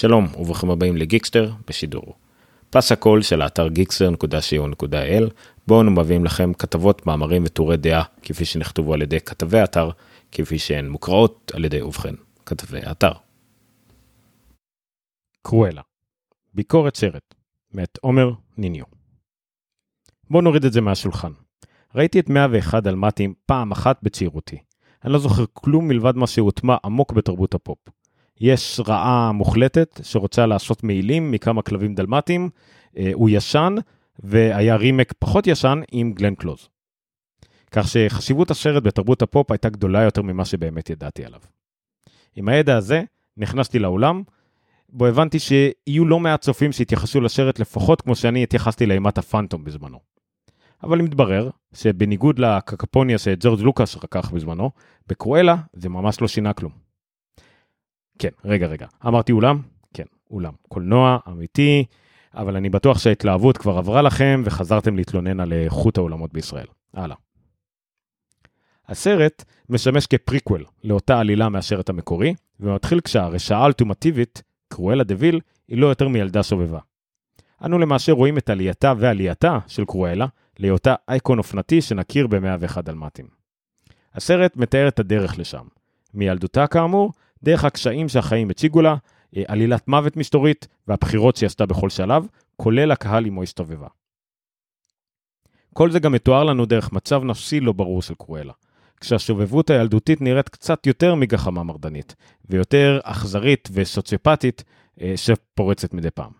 שלום וברוכים הבאים לגיקסטר בשידור. פס הקול של האתר gixter.co.il בו אנו מביאים לכם כתבות, מאמרים וטורי דעה כפי שנכתבו על ידי כתבי האתר, כפי שהן מוקראות על ידי ובכן כתבי האתר. קרואלה ביקורת סרט מאת עומר ניניו. בואו נוריד את זה מהשולחן. ראיתי את 101 דלמטים פעם אחת בצעירותי. אני לא זוכר כלום מלבד מה שהוטמע עמוק בתרבות הפופ. יש רעה מוחלטת שרוצה לעשות מעילים מכמה כלבים דלמטיים, אה, הוא ישן, והיה רימייק פחות ישן עם גלן קלוז. כך שחשיבות הסרט בתרבות הפופ הייתה גדולה יותר ממה שבאמת ידעתי עליו. עם הידע הזה נכנסתי לאולם, בו הבנתי שיהיו לא מעט צופים שהתייחסו לסרט לפחות כמו שאני התייחסתי לאימת הפאנטום בזמנו. אבל מתברר שבניגוד לקקפוניה שג'ורג' לוקאס רקח בזמנו, בקרואלה זה ממש לא שינה כלום. כן, רגע, רגע. אמרתי אולם? כן, אולם. קולנוע, אמיתי, אבל אני בטוח שההתלהבות כבר עברה לכם וחזרתם להתלונן על איכות האולמות בישראל. הלאה. הסרט משמש כפריקוול לאותה עלילה מהשרת המקורי, ומתחיל כשהרשעה האולטימטיבית, קרואלה דה ויל, היא לא יותר מילדה שובבה. אנו למעשה רואים את עלייתה ועלייתה של קרואלה להיותה אייקון אופנתי שנכיר ב-101 דלמטים. הסרט מתאר את הדרך לשם. מילדותה כאמור, דרך הקשיים שהחיים הציגו לה, אה, עלילת מוות מסתורית והבחירות שהיא עשתה בכל שלב, כולל הקהל עמו הסתובבה. כל זה גם מתואר לנו דרך מצב נפשי לא ברור של קרואלה, כשהשובבות הילדותית נראית קצת יותר מגחמה מרדנית, ויותר אכזרית וסוציופטית אה, שפורצת מדי פעם.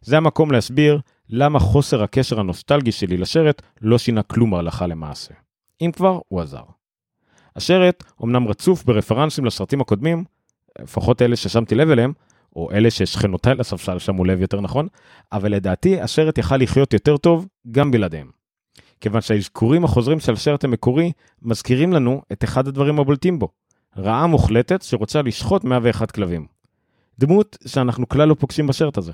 זה המקום להסביר למה חוסר הקשר הנוסטלגי שלי לשרת לא שינה כלום הלכה למעשה. אם כבר, הוא עזר. השרת אומנם רצוף ברפרנסים לסרטים הקודמים, לפחות אלה ששמתי לב אליהם, או אלה ששכנותיי לספסל שמו לב יותר נכון, אבל לדעתי השרת יכל לחיות יותר טוב גם בלעדיהם. כיוון שהאזכורים החוזרים של השרת המקורי מזכירים לנו את אחד הדברים הבולטים בו, רעה מוחלטת שרוצה לשחוט 101 כלבים. דמות שאנחנו כלל לא פוגשים בשרת הזה.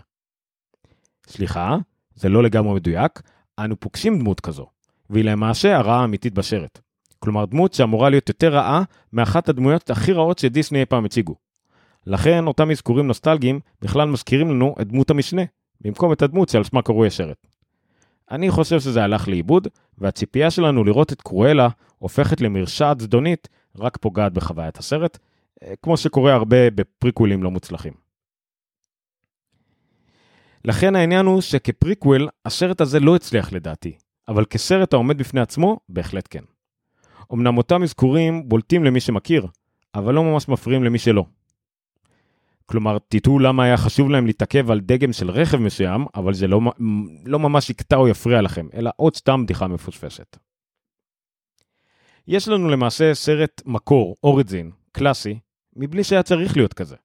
סליחה, זה לא לגמרי מדויק, אנו פוגשים דמות כזו, והיא למעשה הרעה האמיתית בשרת. כלומר דמות שאמורה להיות יותר רעה מאחת הדמויות הכי רעות שדיסני אי פעם הציגו. לכן אותם אזכורים נוסטלגיים בכלל מזכירים לנו את דמות המשנה, במקום את הדמות שעל שמה קרוי השרת. אני חושב שזה הלך לאיבוד, והציפייה שלנו לראות את קרואלה הופכת למרשעת זדונית רק פוגעת בחוויית הסרט, אה, כמו שקורה הרבה בפריקווילים לא מוצלחים. לכן העניין הוא שכפריקוויל, הסרט הזה לא הצליח לדעתי, אבל כסרט העומד בפני עצמו, בהחלט כן. אמנם אותם אזכורים בולטים למי שמכיר, אבל לא ממש מפריעים למי שלא. כלומר, תטעו למה היה חשוב להם להתעכב על דגם של רכב מסוים, אבל זה לא, לא ממש יקטע או יפריע לכם, אלא עוד סתם בדיחה מפוספסת. יש לנו למעשה סרט מקור, אוריג'ין, קלאסי, מבלי שהיה צריך להיות כזה.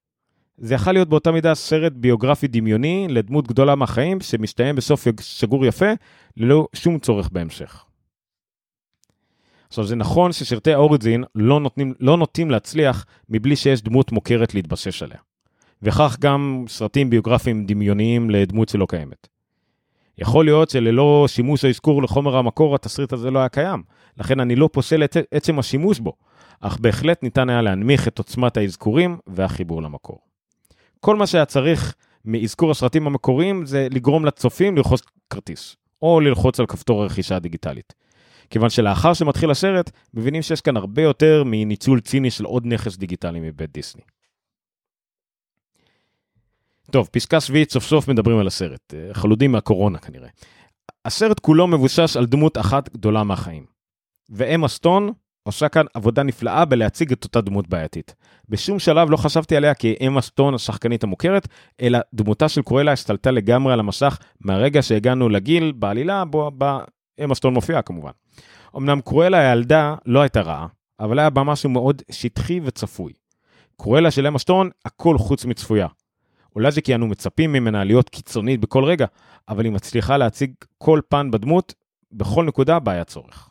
זה יכול להיות באותה מידה סרט ביוגרפי דמיוני לדמות גדולה מהחיים, שמסתיים בסוף סגור יפה, ללא שום צורך בהמשך. עכשיו זה נכון שסרטי האוריג'ין לא, לא נוטים להצליח מבלי שיש דמות מוכרת להתבסס עליה. וכך גם סרטים ביוגרפיים דמיוניים לדמות שלא קיימת. יכול להיות שללא שימוש או אזכור לחומר המקור התסריט הזה לא היה קיים, לכן אני לא פוסל את עצם השימוש בו, אך בהחלט ניתן היה להנמיך את עוצמת האזכורים והחיבור למקור. כל מה שהיה צריך מאזכור הסרטים המקוריים זה לגרום לצופים לרכוש כרטיס, או ללחוץ על כפתור הרכישה הדיגיטלית. כיוון שלאחר שמתחיל הסרט, מבינים שיש כאן הרבה יותר מניצול ציני של עוד נכס דיגיטלי מבית דיסני. טוב, פסקה שביעית סוף סוף מדברים על הסרט, אה, חלודים מהקורונה כנראה. הסרט כולו מבושש על דמות אחת גדולה מהחיים. ואמה סטון עושה כאן עבודה נפלאה בלהציג את אותה דמות בעייתית. בשום שלב לא חשבתי עליה כאמה סטון השחקנית המוכרת, אלא דמותה של קרואלה השתלטה לגמרי על המסך מהרגע שהגענו לגיל בעלילה בו אמה סטון מופיעה כמובן. אמנם קרואלה הילדה לא הייתה רעה, אבל היה בה משהו מאוד שטחי וצפוי. קרואלה של אמה סטון, הכל חוץ מצפויה. אולי זה כי אנו מצפים ממנה להיות קיצונית בכל רגע, אבל היא מצליחה להציג כל פן בדמות, בכל נקודה בה היה צורך.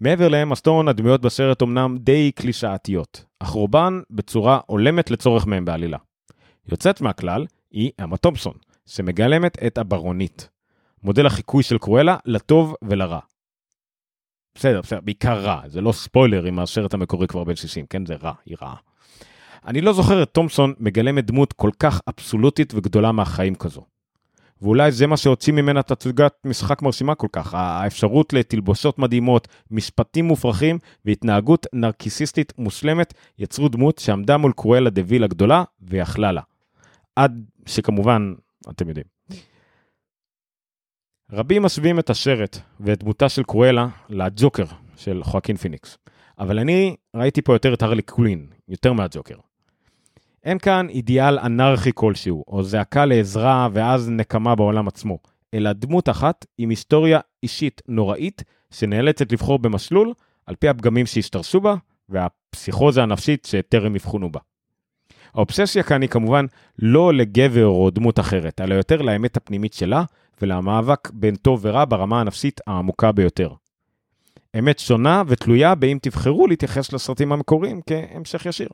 מעבר לאמה סטון, הדמויות בסרט אמנם די קלישאתיות, אך רובן בצורה הולמת לצורך מהם בעלילה. יוצאת מהכלל היא אמה תומפסון, שמגלמת את הברונית. מודל החיקוי של קרואלה לטוב ולרע. בסדר, בסדר, בעיקר רע, זה לא ספוילר אם הסרט המקורי כבר בן 60, כן? זה רע, היא רעה. אני לא זוכר את תומסון מגלמת דמות כל כך אבסולוטית וגדולה מהחיים כזו. ואולי זה מה שהוציא ממנה תצוגת משחק מרשימה כל כך, האפשרות לתלבושות מדהימות, משפטים מופרכים והתנהגות נרקיסיסטית מושלמת, יצרו דמות שעמדה מול קרואלה דה ויל הגדולה ויכלה לה. עד שכמובן, אתם יודעים. רבים משווים את השרת ואת דמותה של קרואלה לג'וקר של חואקין פיניקס, אבל אני ראיתי פה יותר את הרלי קווין, יותר מהג'וקר. אין כאן אידיאל אנרכי כלשהו, או זעקה לעזרה ואז נקמה בעולם עצמו, אלא דמות אחת עם היסטוריה אישית נוראית, שנאלצת לבחור במסלול על פי הפגמים שהשתרשו בה, והפסיכוזה הנפשית שטרם אבחונו בה. האובססיה כאן היא כמובן לא לגבר או דמות אחרת, אלא יותר לאמת הפנימית שלה ולמאבק בין טוב ורע ברמה הנפשית העמוקה ביותר. אמת שונה ותלויה באם תבחרו להתייחס לסרטים המקוריים כהמשך ישיר.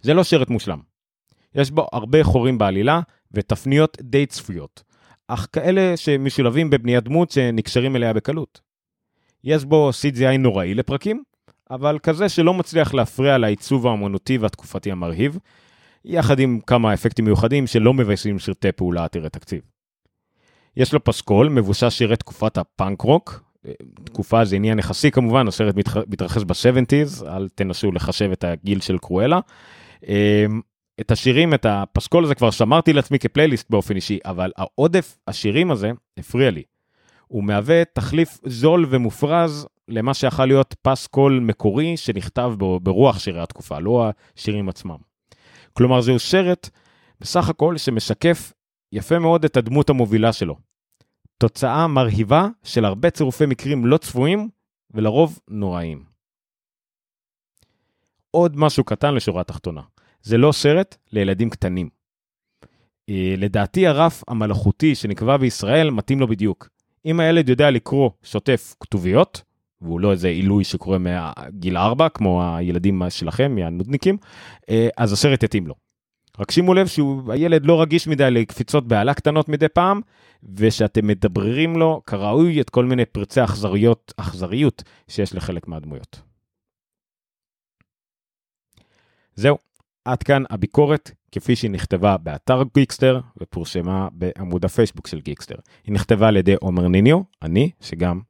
זה לא שרט מושלם. יש בו הרבה חורים בעלילה ותפניות די צפויות, אך כאלה שמשולבים בבניית דמות שנקשרים אליה בקלות. יש בו CGI נוראי לפרקים, אבל כזה שלא מצליח להפריע לעיצוב האמנותי והתקופתי המרהיב, יחד עם כמה אפקטים מיוחדים שלא מביישים שרטי פעולה עתירי תקציב. יש לו פסקול מבוסס שירי תקופת הפאנק רוק, תקופה זה עניין יחסי כמובן, הסרט מתרחש ב-70's, אל תנסו לחשב את הגיל של קרואלה. אמ, את השירים, את הפסקול הזה כבר שמרתי לעצמי כפלייליסט באופן אישי, אבל העודף השירים הזה הפריע לי. הוא מהווה תחליף זול ומופרז למה שיכול להיות פסקול מקורי שנכתב ברוח שירי התקופה, לא השירים עצמם. כלומר, זהו סרט בסך הכל שמשקף יפה מאוד את הדמות המובילה שלו. תוצאה מרהיבה של הרבה צירופי מקרים לא צפויים ולרוב נוראים. עוד משהו קטן לשורה התחתונה. זה לא סרט לילדים קטנים. אה, לדעתי הרף המלאכותי שנקבע בישראל מתאים לו בדיוק. אם הילד יודע לקרוא שוטף כתוביות, והוא לא איזה עילוי שקורה מהגיל 4, כמו הילדים שלכם, מהנודניקים, אה, אז הסרט יתאים לו. רק שימו לב שהילד לא רגיש מדי לקפיצות בעלה קטנות מדי פעם, ושאתם מדבררים לו כראוי את כל מיני פרצי אכזריות, אכזריות שיש לחלק מהדמויות. זהו, עד כאן הביקורת כפי שהיא נכתבה באתר גיקסטר ופורסמה בעמוד הפייסבוק של גיקסטר. היא נכתבה על ידי עומר ניניו, אני, שגם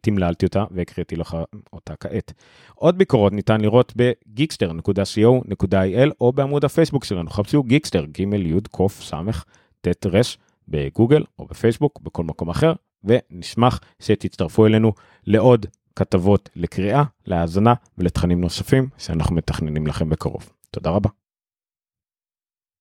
תמללתי אותה והקראתי לך אותה כעת. עוד ביקורות ניתן לראות בגיקסטר.co.il או בעמוד הפייסבוק שלנו, חפשו גיקסטר, ג' י' ק ס' ט' ר' בגוגל או בפייסבוק, בכל מקום אחר, ונשמח שתצטרפו אלינו לעוד כתבות לקריאה, להאזנה ולתכנים נוספים שאנחנו מתכננים לכם בקרוב. תודה רבה.